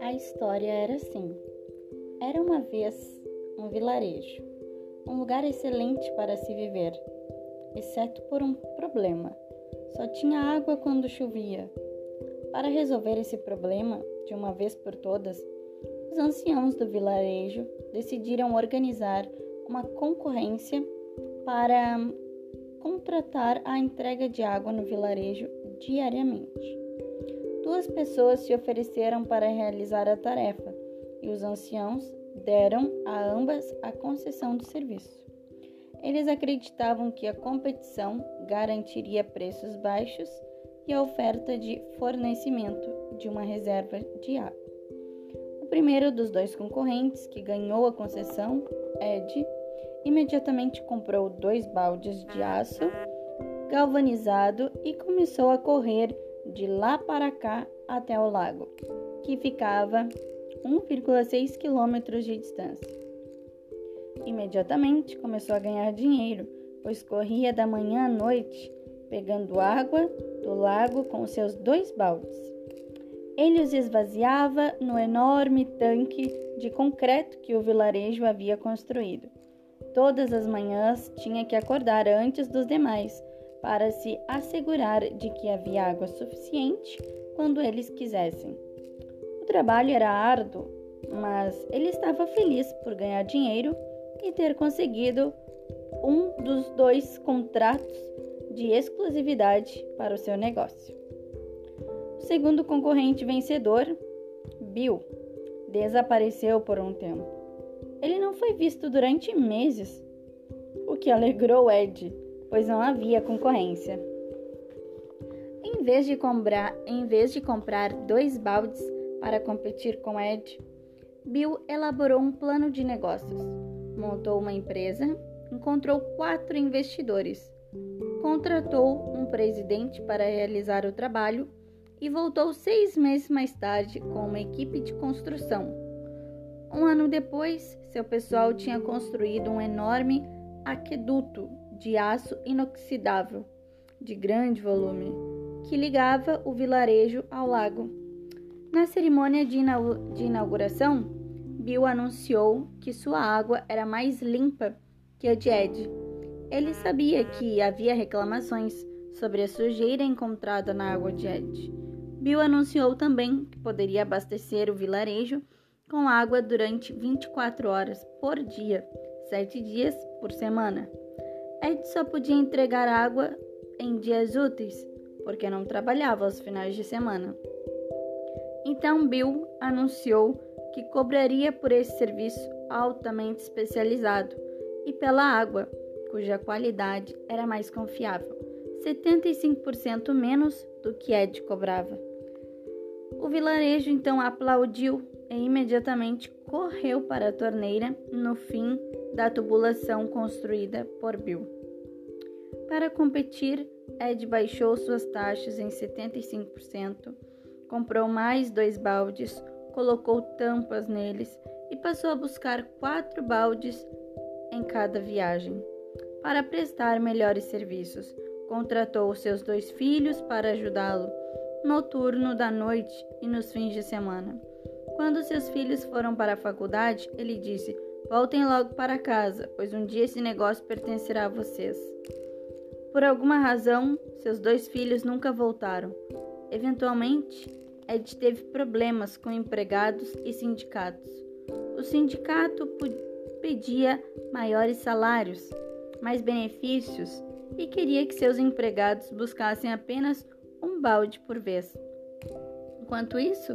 A história era assim: era uma vez um vilarejo, um lugar excelente para se viver, exceto por um problema: só tinha água quando chovia. Para resolver esse problema, de uma vez por todas, os anciãos do vilarejo decidiram organizar uma concorrência para contratar a entrega de água no vilarejo diariamente. Duas pessoas se ofereceram para realizar a tarefa e os anciãos deram a ambas a concessão do serviço. Eles acreditavam que a competição garantiria preços baixos e a oferta de fornecimento de uma reserva de água primeiro dos dois concorrentes, que ganhou a concessão, Ed, imediatamente comprou dois baldes de aço galvanizado e começou a correr de lá para cá até o lago, que ficava 1,6 quilômetros de distância. Imediatamente começou a ganhar dinheiro, pois corria da manhã à noite, pegando água do lago com seus dois baldes. Ele os esvaziava no enorme tanque de concreto que o vilarejo havia construído. Todas as manhãs tinha que acordar antes dos demais para se assegurar de que havia água suficiente quando eles quisessem. O trabalho era árduo, mas ele estava feliz por ganhar dinheiro e ter conseguido um dos dois contratos de exclusividade para o seu negócio. O segundo concorrente vencedor, Bill, desapareceu por um tempo. Ele não foi visto durante meses, o que alegrou Ed, pois não havia concorrência. Em vez de comprar, em vez de comprar dois baldes para competir com Ed, Bill elaborou um plano de negócios, montou uma empresa, encontrou quatro investidores, contratou um presidente para realizar o trabalho e voltou seis meses mais tarde com uma equipe de construção. Um ano depois, seu pessoal tinha construído um enorme aqueduto de aço inoxidável, de grande volume, que ligava o vilarejo ao lago. Na cerimônia de, inauguração, Bill anunciou que sua água era mais limpa que a de Ed. Ele sabia que havia reclamações sobre a sujeira encontrada na água de Ed Bill anunciou também que poderia abastecer o vilarejo com água durante 24 horas por dia, 7 dias por semana. Ed só podia entregar água em dias úteis, porque não trabalhava aos finais de semana. Então Bill anunciou que cobraria por esse serviço altamente especializado e pela água, cuja qualidade era mais confiável, 75% menos do que Ed cobrava. O vilarejo então aplaudiu e imediatamente correu para a torneira no fim da tubulação construída por Bill. Para competir, Ed baixou suas taxas em 75%, comprou mais dois baldes, colocou tampas neles e passou a buscar quatro baldes em cada viagem. Para prestar melhores serviços, contratou seus dois filhos para ajudá-lo noturno da noite e nos fins de semana. Quando seus filhos foram para a faculdade, ele disse: Voltem logo para casa, pois um dia esse negócio pertencerá a vocês. Por alguma razão, seus dois filhos nunca voltaram. Eventualmente, Ed teve problemas com empregados e sindicatos. O sindicato pedia maiores salários, mais benefícios e queria que seus empregados buscassem apenas um balde por vez. Enquanto isso,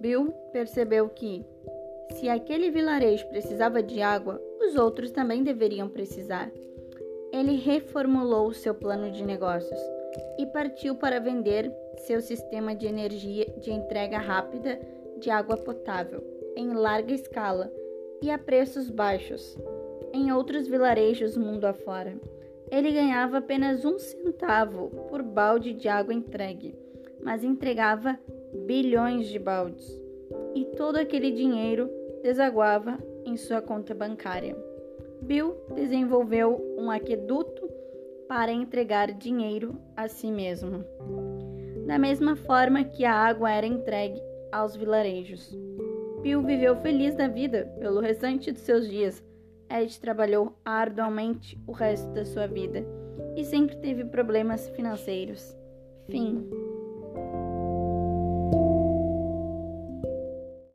Bill percebeu que, se aquele vilarejo precisava de água, os outros também deveriam precisar. Ele reformulou seu plano de negócios e partiu para vender seu sistema de energia de entrega rápida de água potável em larga escala e a preços baixos em outros vilarejos mundo afora. Ele ganhava apenas um centavo por balde de água entregue, mas entregava bilhões de baldes. E todo aquele dinheiro desaguava em sua conta bancária. Bill desenvolveu um aqueduto para entregar dinheiro a si mesmo. Da mesma forma que a água era entregue aos vilarejos. Pio viveu feliz da vida pelo restante de seus dias. Ed trabalhou arduamente o resto da sua vida e sempre teve problemas financeiros. Fim.